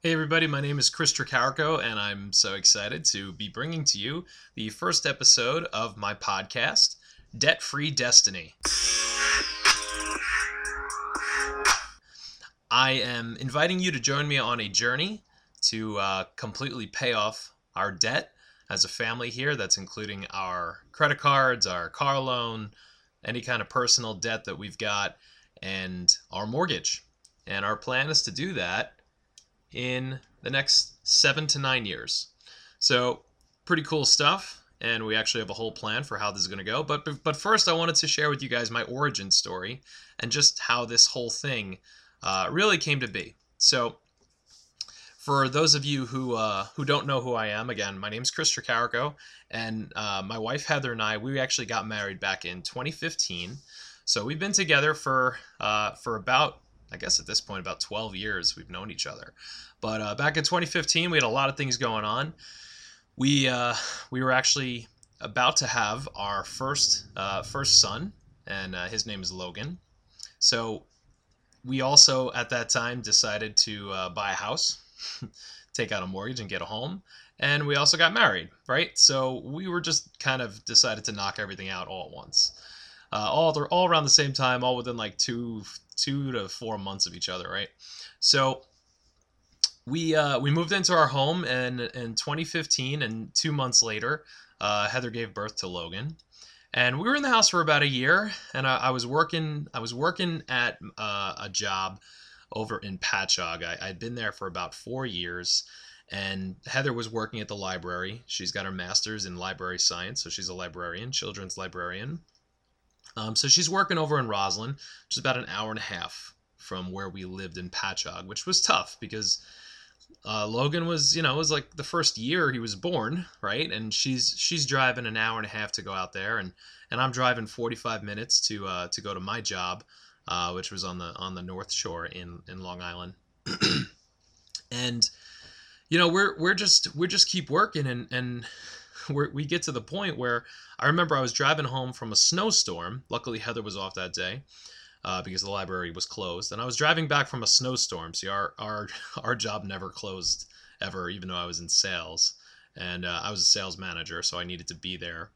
Hey everybody, my name is Chris Tricarico, and I'm so excited to be bringing to you the first episode of my podcast, Debt Free Destiny. I am inviting you to join me on a journey to uh, completely pay off our debt as a family here. That's including our credit cards, our car loan, any kind of personal debt that we've got, and our mortgage. And our plan is to do that in the next seven to nine years. So, pretty cool stuff. And we actually have a whole plan for how this is going to go. But, but first, I wanted to share with you guys my origin story and just how this whole thing uh, really came to be. So, for those of you who uh, who don't know who I am, again, my name is Chris Tricarico, and uh, my wife Heather and I, we actually got married back in 2015. So we've been together for uh, for about I guess at this point about 12 years we've known each other. But uh, back in 2015, we had a lot of things going on. We uh, we were actually about to have our first uh, first son, and uh, his name is Logan. So we also at that time decided to uh, buy a house, take out a mortgage, and get a home. And we also got married, right? So we were just kind of decided to knock everything out all at once. Uh, all all around the same time, all within like two two to four months of each other, right? So we uh, we moved into our home in in 2015, and two months later, uh, Heather gave birth to Logan, and we were in the house for about a year. And I, I was working I was working at uh, a job over in Patchogue. I, I'd been there for about four years. And Heather was working at the library. She's got her master's in library science, so she's a librarian, children's librarian. Um, so she's working over in Roslyn, which is about an hour and a half from where we lived in Patchogue, which was tough because uh, Logan was, you know, it was like the first year he was born, right? And she's she's driving an hour and a half to go out there, and and I'm driving 45 minutes to uh, to go to my job, uh, which was on the on the North Shore in in Long Island, and you know we're we're just we're just keep working and and we we get to the point where I remember I was driving home from a snowstorm. Luckily, Heather was off that day uh, because the library was closed, and I was driving back from a snowstorm. See, our our our job never closed ever, even though I was in sales, and uh, I was a sales manager, so I needed to be there.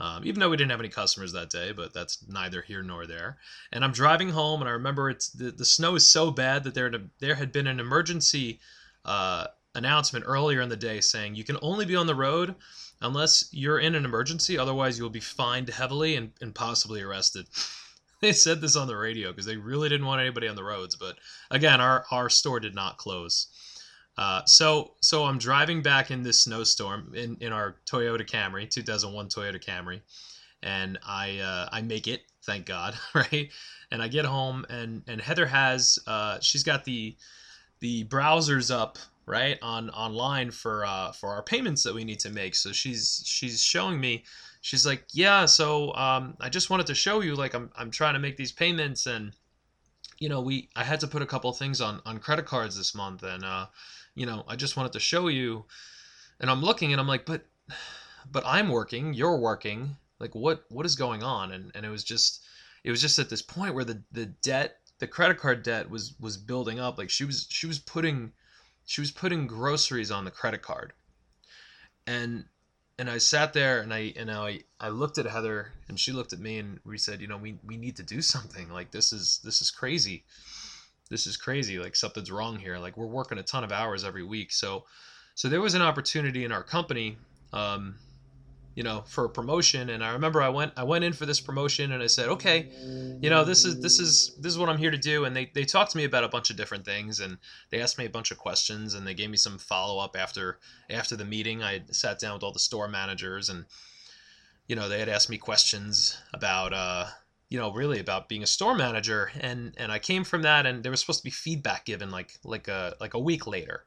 Um, even though we didn't have any customers that day, but that's neither here nor there. And I'm driving home, and I remember it's the, the snow is so bad that there there had been an emergency uh, announcement earlier in the day saying you can only be on the road unless you're in an emergency. Otherwise, you'll be fined heavily and, and possibly arrested. they said this on the radio because they really didn't want anybody on the roads. But again, our, our store did not close. Uh, so so I'm driving back in this snowstorm in, in our Toyota Camry, 2001 Toyota Camry, and I uh, I make it, thank God, right? And I get home and and Heather has uh, she's got the the browsers up right on online for uh, for our payments that we need to make. So she's she's showing me she's like yeah so um, i just wanted to show you like i'm, I'm trying to make these payments and you know we i had to put a couple things on on credit cards this month and uh, you know i just wanted to show you. And i'm looking and i'm like but but i'm working you're working like what what is going on? And and it was just it was just at this point where the the debt the credit card debt was was building up. Like she was she was putting she was putting groceries on the credit card and and I sat there and I and I I looked at Heather and she looked at me and we said, you know, we we need to do something. Like this is this is crazy. This is crazy. Like something's wrong here. Like we're working a ton of hours every week. So so there was an opportunity in our company um, you know for a promotion and i remember i went i went in for this promotion and i said okay you know this is this is this is what i'm here to do and they, they talked to me about a bunch of different things and they asked me a bunch of questions and they gave me some follow-up after after the meeting. I sat down with all the store managers and you know they had asked me questions about uh you know really about being a store manager and and i came from that and there was supposed to be feedback given like like a like a week later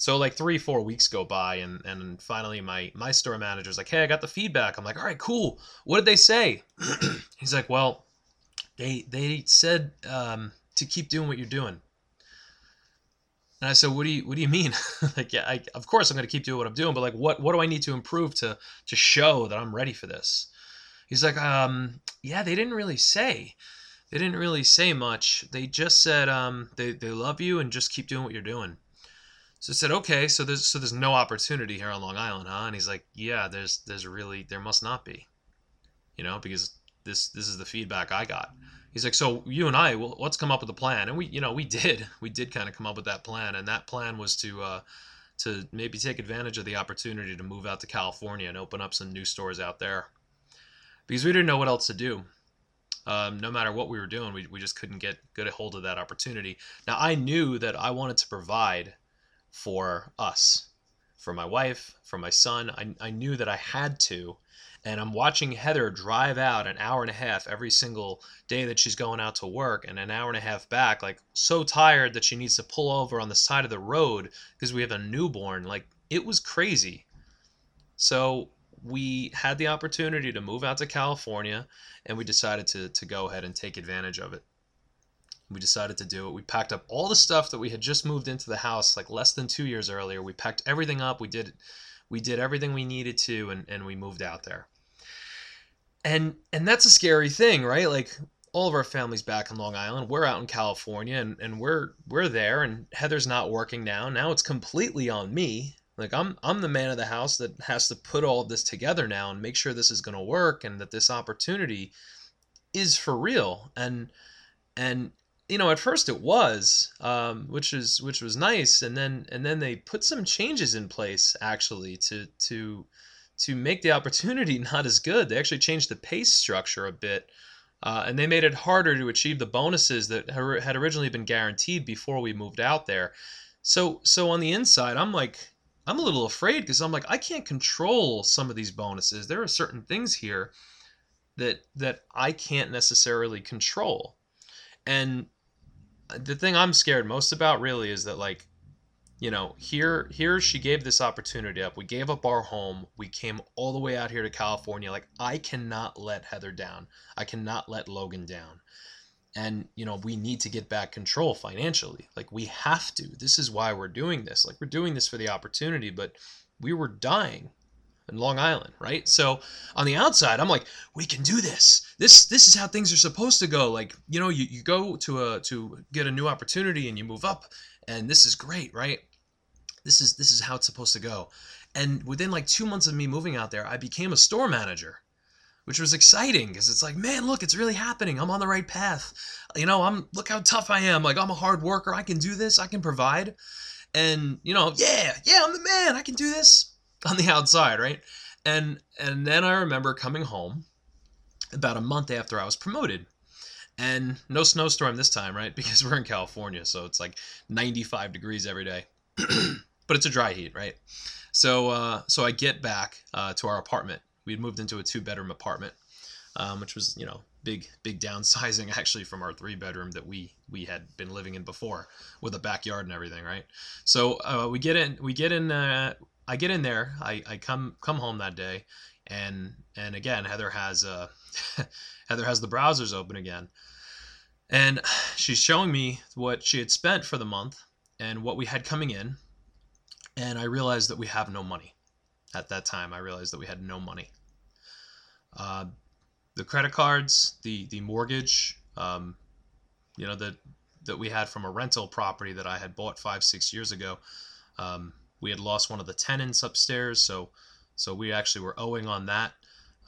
so like three, four weeks go by, and and finally my my store manager's like, "Hey, I got the feedback." I'm like, "All right, cool. What did they say?" He's like, "Well, they they said um, to keep doing what you're doing." And I said, "What do you What do you mean?" like, yeah, I, of course I'm going to keep doing what I'm doing, but like, what what do I need to improve to to show that I'm ready for this? He's like, um, "Yeah, they didn't really say." They didn't really say much. They just said um, they, they love you and just keep doing what you're doing. So I said, okay, so there's so there's no opportunity here on Long Island, huh? And he's like, yeah, there's there's really there must not be, you know, because this this is the feedback I got. He's like, so you and I, well, let's come up with a plan, and we, you know, we did, we did kind of come up with that plan, and that plan was to uh, to maybe take advantage of the opportunity to move out to California and open up some new stores out there, because we didn't know what else to do. Um, no matter what we were doing, we, we just couldn't get get a hold of that opportunity. Now I knew that I wanted to provide for us, for my wife, for my son. I, I knew that I had to. And I'm watching Heather drive out an hour and a half every single day that she's going out to work and an hour and a half back, like so tired that she needs to pull over on the side of the road because we have a newborn. Like it was crazy. So we had the opportunity to move out to California and we decided to, to go ahead and take advantage of it we decided to do it. We packed up all the stuff that we had just moved into the house like less than two years earlier. We packed everything up. We did we did everything we needed to and, and we moved out there. And and that's a scary thing, right? Like all of our families back in Long Island. We're out in California and, and we're we're there and Heather's not working now. Now it's completely on me. Like I'm I'm the man of the house that has to put all of this together now and make sure this is gonna work and that this opportunity is for real. And and you know, at first it was, um, which is which was nice, and then and then they put some changes in place actually to to to make the opportunity not as good. They actually changed the pace structure a bit, uh, and they made it harder to achieve the bonuses that had originally been guaranteed before we moved out there. So so on the inside, I'm like I'm a little afraid because I'm like I can't control some of these bonuses. There are certain things here that that I can't necessarily control. And the thing I'm scared most about really is that like you know here here she gave this opportunity up. We gave up our home. We came all the way out here to california. Like i cannot let heather down. I cannot let logan down. And you know we need to get back control financially. Like we have to. This is why we're doing this. Like we're doing this for the opportunity but we were dying Long Island, right? So on the outside, I'm like, we can do this. This this is how things are supposed to go. Like, you know, you, you go to a to get a new opportunity and you move up and this is great, right? This is this is how it's supposed to go. And within like 2 months of me moving out there, I became a store manager. Which was exciting because it's like, man, look, it's really happening. I'm on the right path. You know, I'm look how tough I am. Like I'm a hard worker. I can do this. I can provide. And, you know, yeah, yeah, I'm the man. I can do this on the outside, right? And and then I remember coming home about a month after I was promoted. And no snowstorm this time, right? Because we're in California, so it's like 95 degrees every day. but it's a dry heat, right? So uh, so I get back uh, to our apartment. We had moved into a two bedroom apartment, um, which was you know big big downsizing actually from our three bedroom that we we had been living in before with a backyard and everything, right? So uh, we get in we get in uh, I get in there. I, I come come home that day, and and again Heather has uh Heather has the browsers open again, and she's showing me what she had spent for the month and what we had coming in, and I realized that we have no money. At that time, I realized that we had no money. Uh, the credit cards, the the mortgage, um, you know that that we had from a rental property that I had bought five six years ago. Um, we had lost one of the tenants upstairs, so so we actually were owing on that.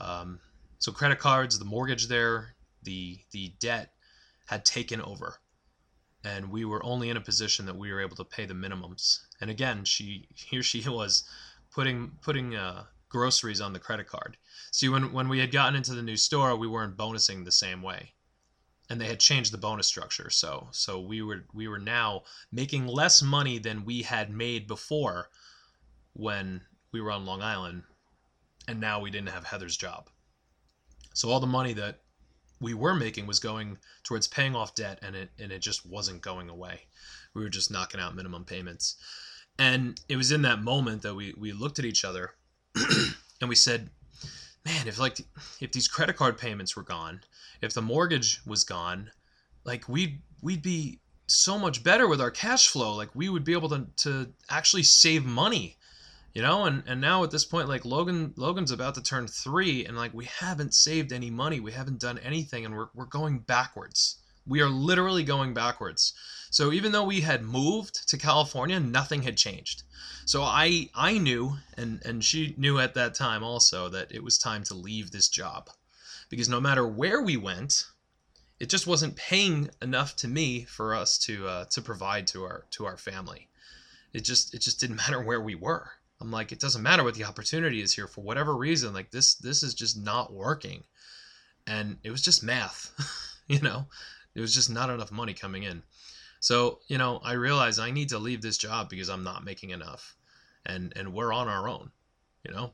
Um, so credit cards, the mortgage there, the the debt had taken over, and we were only in a position that we were able to pay the minimums. And again, she here she was putting putting uh, groceries on the credit card. See, when when we had gotten into the new store, we weren't bonusing the same way and they had changed the bonus structure. So so we were we were now making less money than we had made before when we were on Long Island, and now we didn't have Heather's job. So all the money that we were making was going towards paying off debt, and it and it just wasn't going away. We were just knocking out minimum payments, and it was in that moment that we we looked at each other, and we said, "Man, if like if these credit card payments were gone." if the mortgage was gone, like we'd we'd be so much better with our cash flow. Like we would be able to to actually save money. You know, and, and now at this point, like Logan Logan's about to turn three and like we haven't saved any money. We haven't done anything and we're we're going backwards. We are literally going backwards. So even though we had moved to California, nothing had changed. So I I knew and and she knew at that time also that it was time to leave this job. Because no matter where we went, it just wasn't paying enough to me for us to uh, to provide to our to our family. It just it just didn't matter where we were. I'm like, it doesn't matter what the opportunity is here for whatever reason. Like this this is just not working, and it was just math, you know. It was just not enough money coming in. So you know, I realized I need to leave this job because I'm not making enough, and and we're on our own, you know.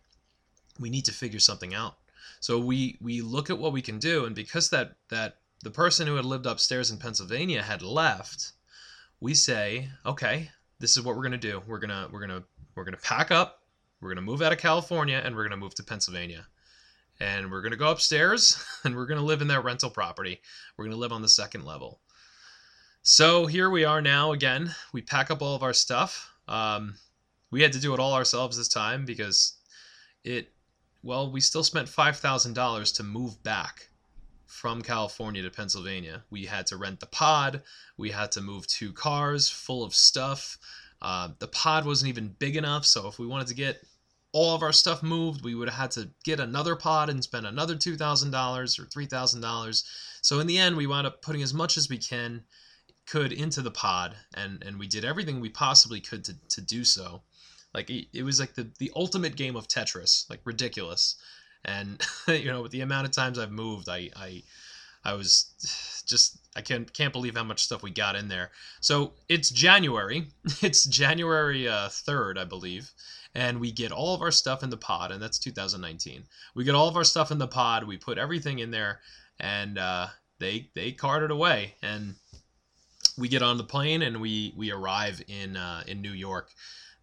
We need to figure something out. So we we look at what we can do, and because that that the person who had lived upstairs in Pennsylvania had left, we say, okay, this is what we're gonna do. We're gonna we're gonna we're gonna pack up. We're gonna move out of California and we're gonna move to Pennsylvania. And we're gonna go upstairs and we're gonna live in that rental property. We're gonna live on the second level. So here we are now again. We pack up all of our stuff. Um, we had to do it all ourselves this time because it well, we still spent $5,000 to move back from California to Pennsylvania. We had to rent the pod. We had to move two cars full of stuff. Uh, the pod wasn't even big enough, so if we wanted to get all of our stuff moved, we would have had to get another pod and spend another $2,000 or $3,000. So in the end, we wound up putting as much as we can could into the pod, and, and we did everything we possibly could to, to do so. Like it, it was like the, the ultimate game of Tetris, like ridiculous and you know with the amount of times I've moved, I I I was just I can't can't believe how much stuff we got in there. So it's January. It's January uh, third, I believe, and we get all of our stuff in the pod, and that's 2019. We get all of our stuff in the pod. We put everything in there, and uh, they they carted away, and we get on the plane and we we arrive in uh, in New York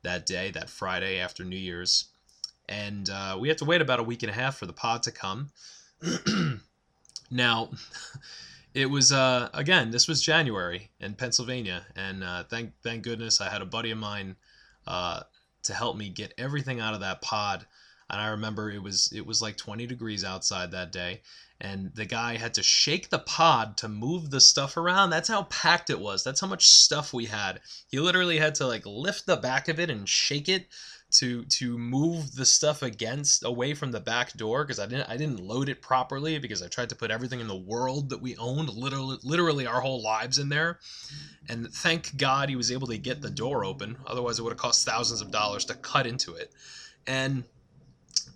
that day, that Friday after New Year's and uh, we have to wait about a week and a half for the pod to come. now, it was uh, again this was January in Pennsylvania, and uh, thank thank goodness I had a buddy of mine uh, to help me get everything out of that pod. And I remember it was it was like 20 degrees outside that day, and the guy had to shake the pod to move the stuff around. That's how packed it was. That's how much stuff we had. He literally had to like lift the back of it and shake it to to move the stuff against away from the back door because I didn't I didn't load it properly because I tried to put everything in the world that we owned literally literally our whole lives in there. And thank God he was able to get the door open otherwise it would have cost thousands of dollars to cut into it. And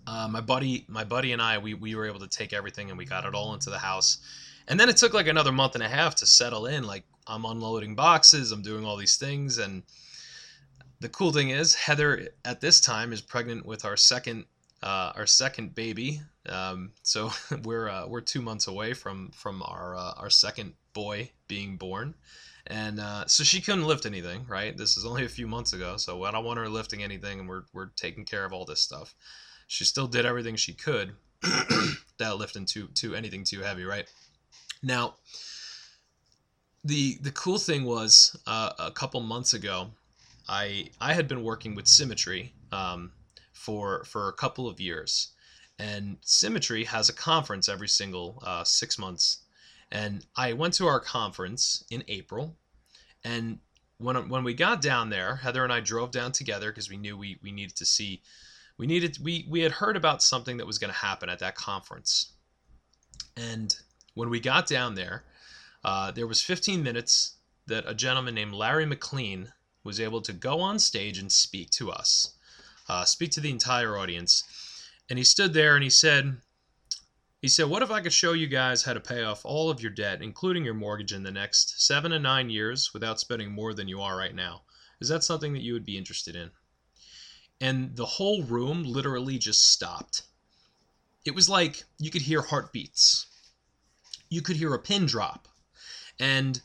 uh, my buddy my buddy and I we, we were able to take everything and we got it all into the house. And then it took like another month and a half to settle in like I'm unloading boxes I'm doing all these things and the cool thing is Heather at this time is pregnant with our second uh, our second baby. Um, so we're uh, we're two months away from from our uh, our second boy being born, and uh, so she couldn't lift anything. Right, this is only a few months ago, so I don't want her lifting anything, and we're we're taking care of all this stuff. She still did everything she could without lifting too too anything too heavy. Right now. The, the cool thing was uh, a couple months ago I I had been working with Symmetry um, for for a couple of years, and Symmetry has a conference every single uh, six months, and I went to our conference in April, and when when we got down there, Heather and I drove down together because we knew we we needed to see, we needed we we had heard about something that was going to happen at that conference, and when we got down there, uh, there was 15 minutes that a gentleman named Larry McLean was able to go on stage and speak to us, uh, speak to the entire audience. And he stood there and he said, he said, What if I could show you guys how to pay off all of your debt, including your mortgage, in the next seven to nine years without spending more than you are right now? Is that something that you would be interested in? And the whole room literally just stopped. It was like you could hear heartbeats. You could hear a pin drop. And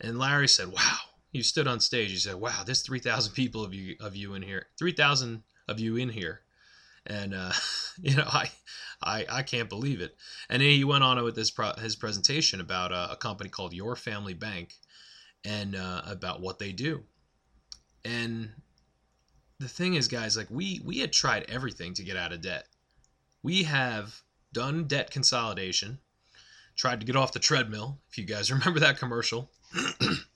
and Larry said, Wow, you stood on stage. You said, "Wow, there's three thousand people of you of you in here. Three thousand of you in here," and uh, you know, I, I, I can't believe it. And then he went on with this pro- his presentation about a, a, company called Your Family Bank, and uh, about what they do. And the thing is, guys, like we we had tried everything to get out of debt. We have done debt consolidation, tried to get off the treadmill. If you guys remember that commercial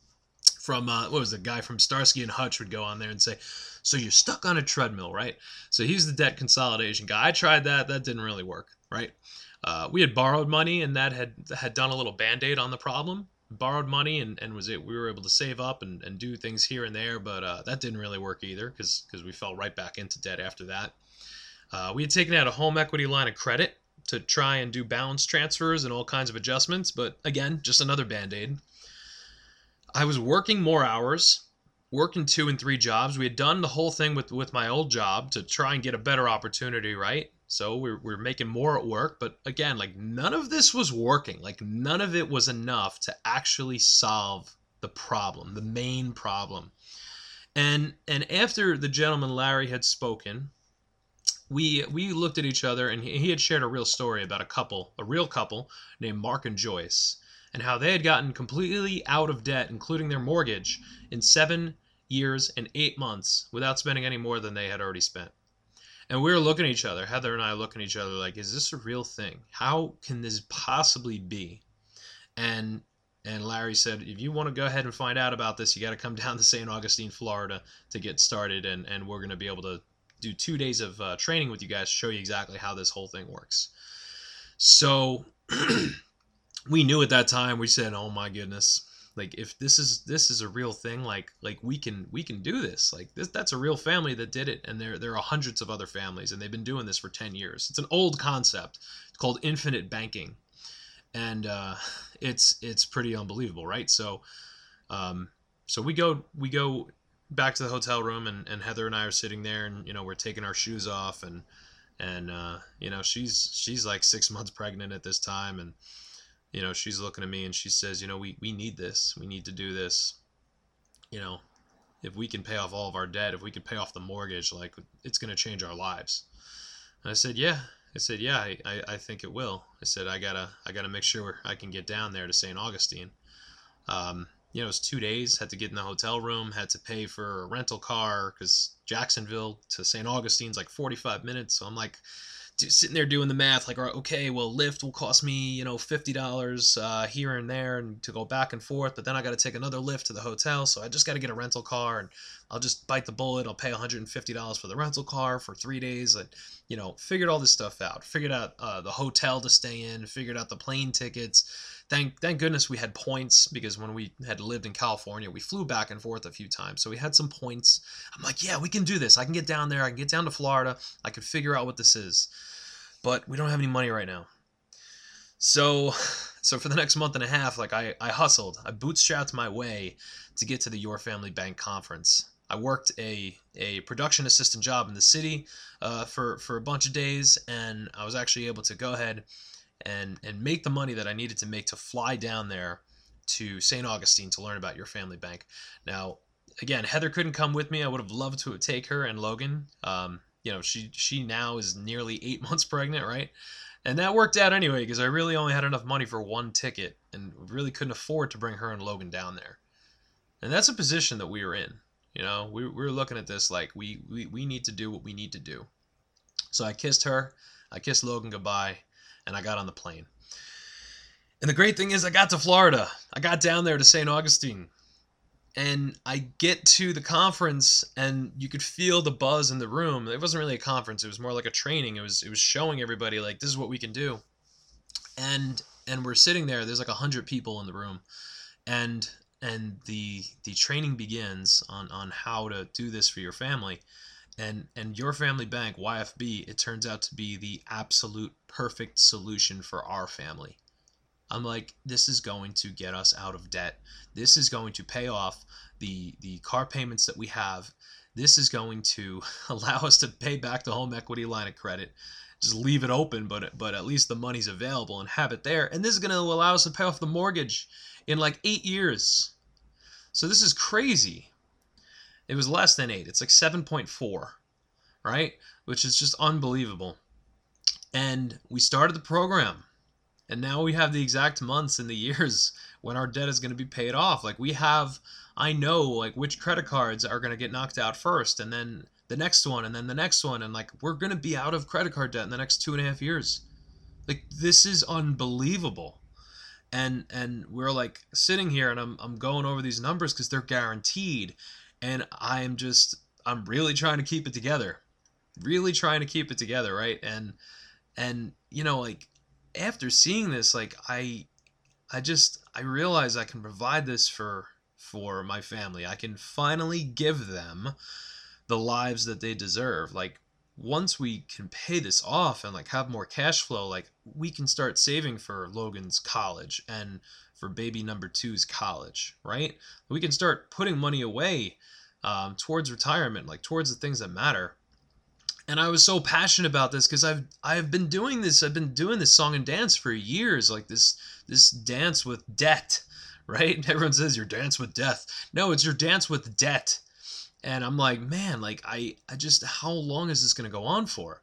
from uh, what was the guy from Starsky and Hutch would go on there and say, "So you're stuck on a treadmill, right?" So he's the debt consolidation guy. I tried that. That didn't really work, right? Uh, we had borrowed money and that had had done a little band-aid on the problem borrowed money and, and was it we were able to save up and, and do things here and there but uh, that didn't really work either because because we fell right back into debt after that uh, we had taken out a home equity line of credit to try and do balance transfers and all kinds of adjustments but again just another band-aid i was working more hours working two and three jobs we had done the whole thing with with my old job to try and get a better opportunity right so we're, we're making more at work, but again, like none of this was working. Like none of it was enough to actually solve the problem, the main problem. And and after the gentleman Larry had spoken, we we looked at each other and he, he had shared a real story about a couple, a real couple named Mark and Joyce, and how they had gotten completely out of debt, including their mortgage, in seven years and eight months without spending any more than they had already spent. And we were looking at each other, Heather and I looking at each other like, is this a real thing? How can this possibly be? And and Larry said, if you want to go ahead and find out about this, you got to come down to St. Augustine, Florida to get started. And, and we're going to be able to do two days of uh, training with you guys to show you exactly how this whole thing works. So we knew at that time, we said, oh my goodness, like if this is this is a real thing like like we can we can do this like this that's a real family that did it and there there are hundreds of other families and they've been doing this for 10 years. It's an old concept it's called infinite banking and uh, it's it's pretty unbelievable right? So um, so we go we go back to the hotel room and, and heather and i are sitting there and you know we're taking our shoes off and and uh, you know she's she's like six months pregnant at this time and you know, she's looking at me and she says, you know, we, we need this. We need to do this. You know, if we can pay off all of our debt, if we can pay off the mortgage, like it's going to change our lives. And I said, yeah. I said, yeah, I, I, I think it will. I said, I gotta, I gotta make sure I can get down there to St. Augustine. Um, you know, it was two days, had to get in the hotel room, had to pay for a rental car because Jacksonville to St. Augustine's like 45 minutes. So I'm like, sitting there doing the math, like, okay, well, Lyft will cost me, you know, fifty dollars uh, here and there, and to go back and forth. But then I got to take another Lyft to the hotel, so I just got to get a rental car, and I'll just bite the bullet. I'll pay one hundred and fifty dollars for the rental car for three days. And you know, figured all this stuff out. Figured out uh, the hotel to stay in. Figured out the plane tickets. Thank thank goodness we had points because when we had lived in California, we flew back and forth a few times, so we had some points. I'm like, yeah, we can do this. I can get down there. I can get down to Florida. I can figure out what this is but we don't have any money right now. So, so for the next month and a half, like I, I hustled, I bootstrapped my way to get to the Your Family Bank conference. I worked a, a production assistant job in the city uh, for, for a bunch of days, and I was actually able to go ahead and, and make the money that I needed to make to fly down there to St. Augustine to learn about Your Family Bank. Now, again, Heather couldn't come with me. I would have loved to take her and Logan. Um, you know she she now is nearly eight months pregnant right and that worked out anyway because i really only had enough money for one ticket and really couldn't afford to bring her and logan down there and that's a position that we were in you know we, we were looking at this like we, we we need to do what we need to do so i kissed her i kissed logan goodbye and i got on the plane and the great thing is i got to florida i got down there to st augustine and I get to the conference and you could feel the buzz in the room. It wasn't really a conference, it was more like a training. It was it was showing everybody like this is what we can do. And and we're sitting there, there's like a hundred people in the room. And and the the training begins on on how to do this for your family. And and your family bank, YFB, it turns out to be the absolute perfect solution for our family. I'm like, this is going to get us out of debt. This is going to pay off the the car payments that we have. This is going to allow us to pay back the home equity line of credit. Just leave it open, but but at least the money's available and have it there. And this is going to allow us to pay off the mortgage in like eight years. So this is crazy. It was less than eight. It's like 7.4, right? Which is just unbelievable. And we started the program and now we have the exact months and the years when our debt is going to be paid off like we have i know like which credit cards are going to get knocked out first and then the next one and then the next one and like we're to be out of credit card debt in the next two and a half years like this is unbelievable and and we're like sitting here and I'm I'm going over these numbers because they're guaranteed, and I'm just I'm really trying to keep it together, really trying to keep it together, right? And and you know like after seeing this, like I I just I realize I can provide this for for my family. I can finally give them the lives that they deserve. Like once we can pay this off and like have more cash flow, like we can start saving for Logan's college and for baby number two's college, right? We can start putting money away um, towards retirement, like towards the things that matter. And I was so passionate about this because I've I've been doing this. I've been doing this song and dance for years, like this this dance with debt, right? Everyone says your dance with death. No, it's your dance with debt and i'm like man like i i just how long is this going to go on for?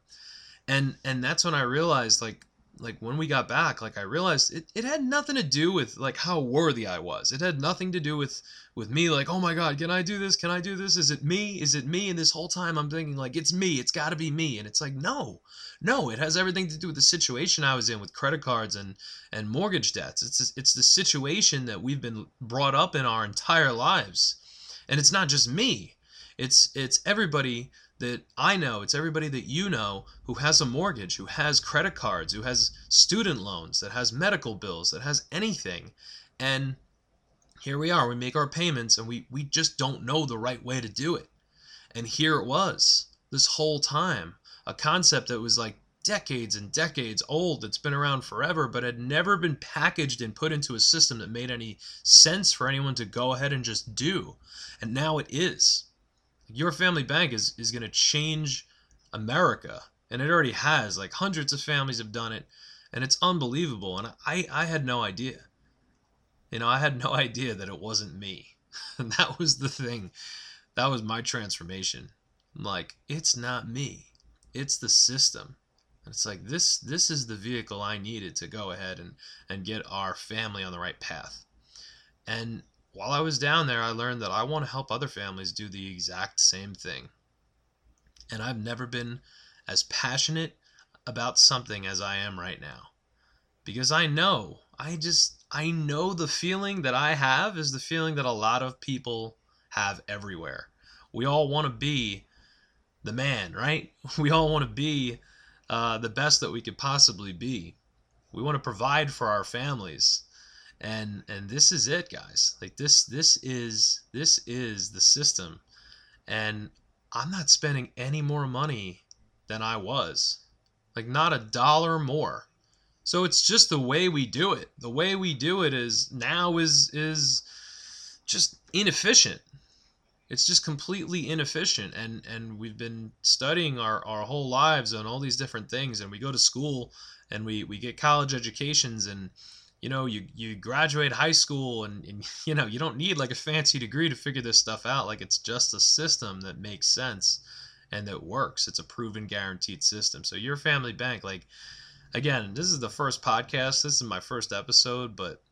And and that's when i realized like like when we got back like i realized it, it had nothing to do with like how worthy i was. It had nothing to do with with me like oh my god can i do this? Can i do this? Is it me? Is it me? And this whole time i'm thinking like it's me. It's got to be me. And it's like no no it has everything to do with the situation i was in with credit cards and and mortgage debts. It's it's the situation that we've been brought up in our entire lives. And it's not just me it's it's everybody that I know, it's everybody that you know who has a mortgage, who has credit cards, who has student loans, that has medical bills, that has anything. And here we are, we make our payments and we, we just don't know the right way to do it. And here it was, this whole time, a concept that was like decades and decades old, that's been around forever, but had never been packaged and put into a system that made any sense for anyone to go ahead and just do. And now it is your family bank is is going to change America, and it already has. Like hundreds of families have done it, and it's unbelievable. And I I had no idea. You know, I had no idea that it wasn't me. And that was the thing. That was my transformation. like, it's not me. It's the system. And it's like this this is the vehicle I needed to go ahead and and get our family on the right path. And while I was down there, I learned that I want to help other families do the exact same thing. And I've never been as passionate about something as I am right now. Because I know, I just, I know the feeling that I have is the feeling that a lot of people have everywhere. We all want to be the man, right? We all want to be uh, the best that we could possibly be. We want to provide for our families and and this is it guys. Like this this is this is the system. And i'm not spending any more money than i was. Like not a dollar more. So it's just the way we do it. The way we do it is now is is just inefficient. It's just completely inefficient. And and we've been studying our, our whole lives on all these different things. And we go to school and we we get college educations and you know you you graduate high school and, and, you know you don't need like a fancy degree to figure this stuff out. Like it's just a system that makes sense and that works. It's a proven guaranteed system. So your family bank like again this is the first podcast. This is my first episode but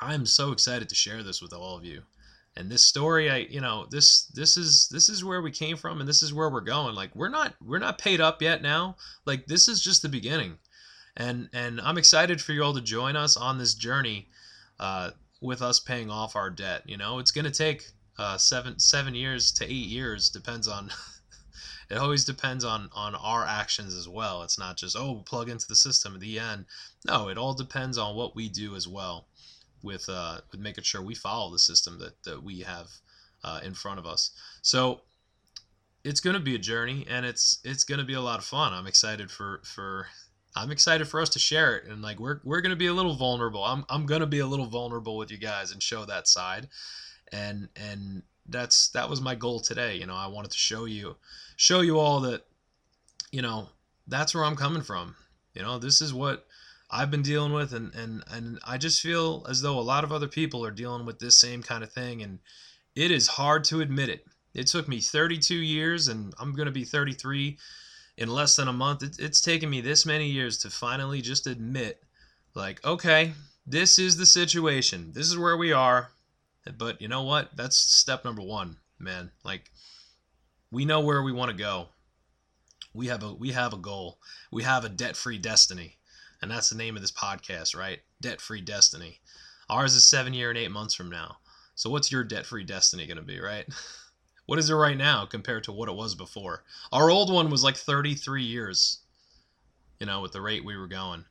i'm so excited to share this with all of you. And this story i you know this this is this is where we came from and this is where we're going. Like we're not we're not paid up yet now. Like this is just the beginning and and I'm excited for you all to join us on this journey uh, with us paying off our debt. You know, it's going to take uh, seven seven years to eight years, depends on. it always depends on on our actions as well. It's not just oh plug into the system at the end. No, it all depends on what we do as well, with uh, with making sure we follow the system that that we have uh, in front of us. So it's going to be a journey and it's it's going to be a lot of fun. I'm excited for for I'm excited for us to share it and like we're we're gonna be a little vulnerable. I'm I'm gonna be a little vulnerable with you guys and show that side, and and that's that was my goal today. You know, I wanted to show you show you all that, you know, that's where I'm coming from. You know, this is what I've been dealing with, and and and I just feel as though a lot of other people are dealing with this same kind of thing, and it is hard to admit it. It took me 32 years, and I'm gonna be 33 in less than a month. It, it's taken me this many years to finally just admit, like, okay, this is the situation. This is where we are. But you know what? That's step number one, man. Like, we know where we want to go. We have a we have a goal. We have a debt-free destiny, and that's the name of this podcast, right? debt free destiny. Ours is seven year and eight months from now. So what's your debt free destiny going to be, right? what is it right now compared to what it was before? Our old one was like 33 years, you know, with the rate we were going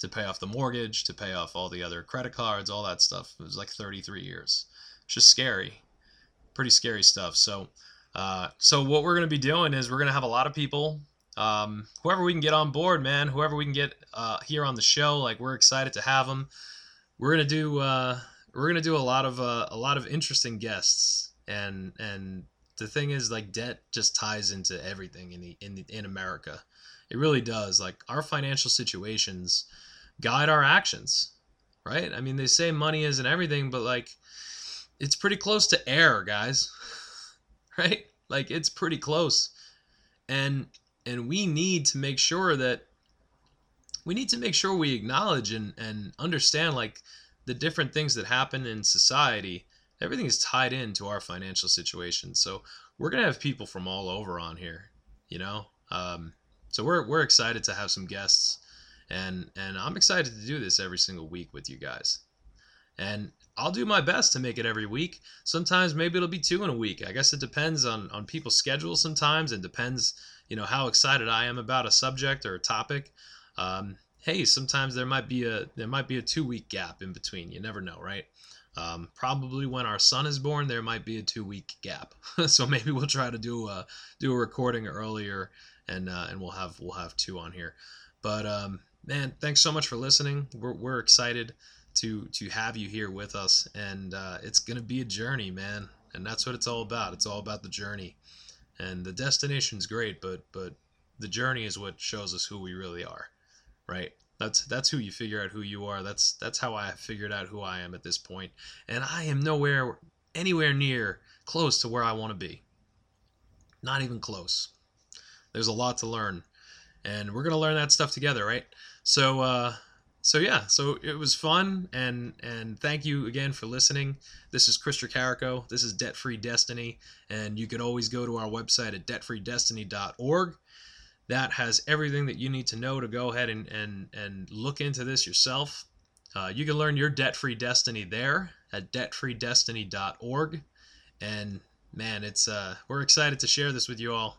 to pay off the mortgage, to pay off all the other credit cards, all that stuff. It was like 33 years. It's just scary. Pretty scary stuff. So, uh, so what we're going to be doing is we're going to have a lot of people um, whoever we can get on board, man, whoever we can get uh, here on the show, like we're excited to have them. We're gonna do uh, we're gonna do a lot of uh, a lot of interesting guests, and and the thing is, like debt just ties into everything in the in the, in America. It really does. Like our financial situations guide our actions, right? I mean, they say money isn't everything, but like it's pretty close to air, guys. right? Like it's pretty close. And and we need to make sure that we need to make sure we acknowledge and, and understand like the different things that happen in society everything is tied into our financial situation so we're gonna have people from all over on here you know um, so we're, we're excited to have some guests and and i'm excited to do this every single week with you guys and i'll do my best to make it every week sometimes maybe it'll be two in a week i guess it depends on on people's schedules sometimes and depends you know how excited I am about a subject or a topic. Um, hey, sometimes there might be a there might be a two week gap in between. You never know, right? Um, probably when our son is born, there might be a two week gap. so maybe we'll try to do a do a recording earlier, and uh, and we'll have we'll have two on here. But um, man, thanks so much for listening. We're we're excited to to have you here with us, and uh, it's gonna be a journey, man. And that's what it's all about. It's all about the journey and the destination's great but but the journey is what shows us who we really are right that's that's who you figure out who you are. That's that's how i figured out who i am at this point. And i am nowhere anywhere near close to where i want to be. Not even close. There's a lot to learn. And we're gonna learn that stuff together right? So uh so yeah, so it was fun, and and thank you again for listening. This is Chris Tricarico. This is Debt Free Destiny, and you can always go to our website at debtfreedestiny.org. That has everything that you need to know to go ahead and and and look into this yourself. Uh, you can learn your debt-free destiny there at debtfreedestiny.org, and man, it's uh, we're excited to share this with you all.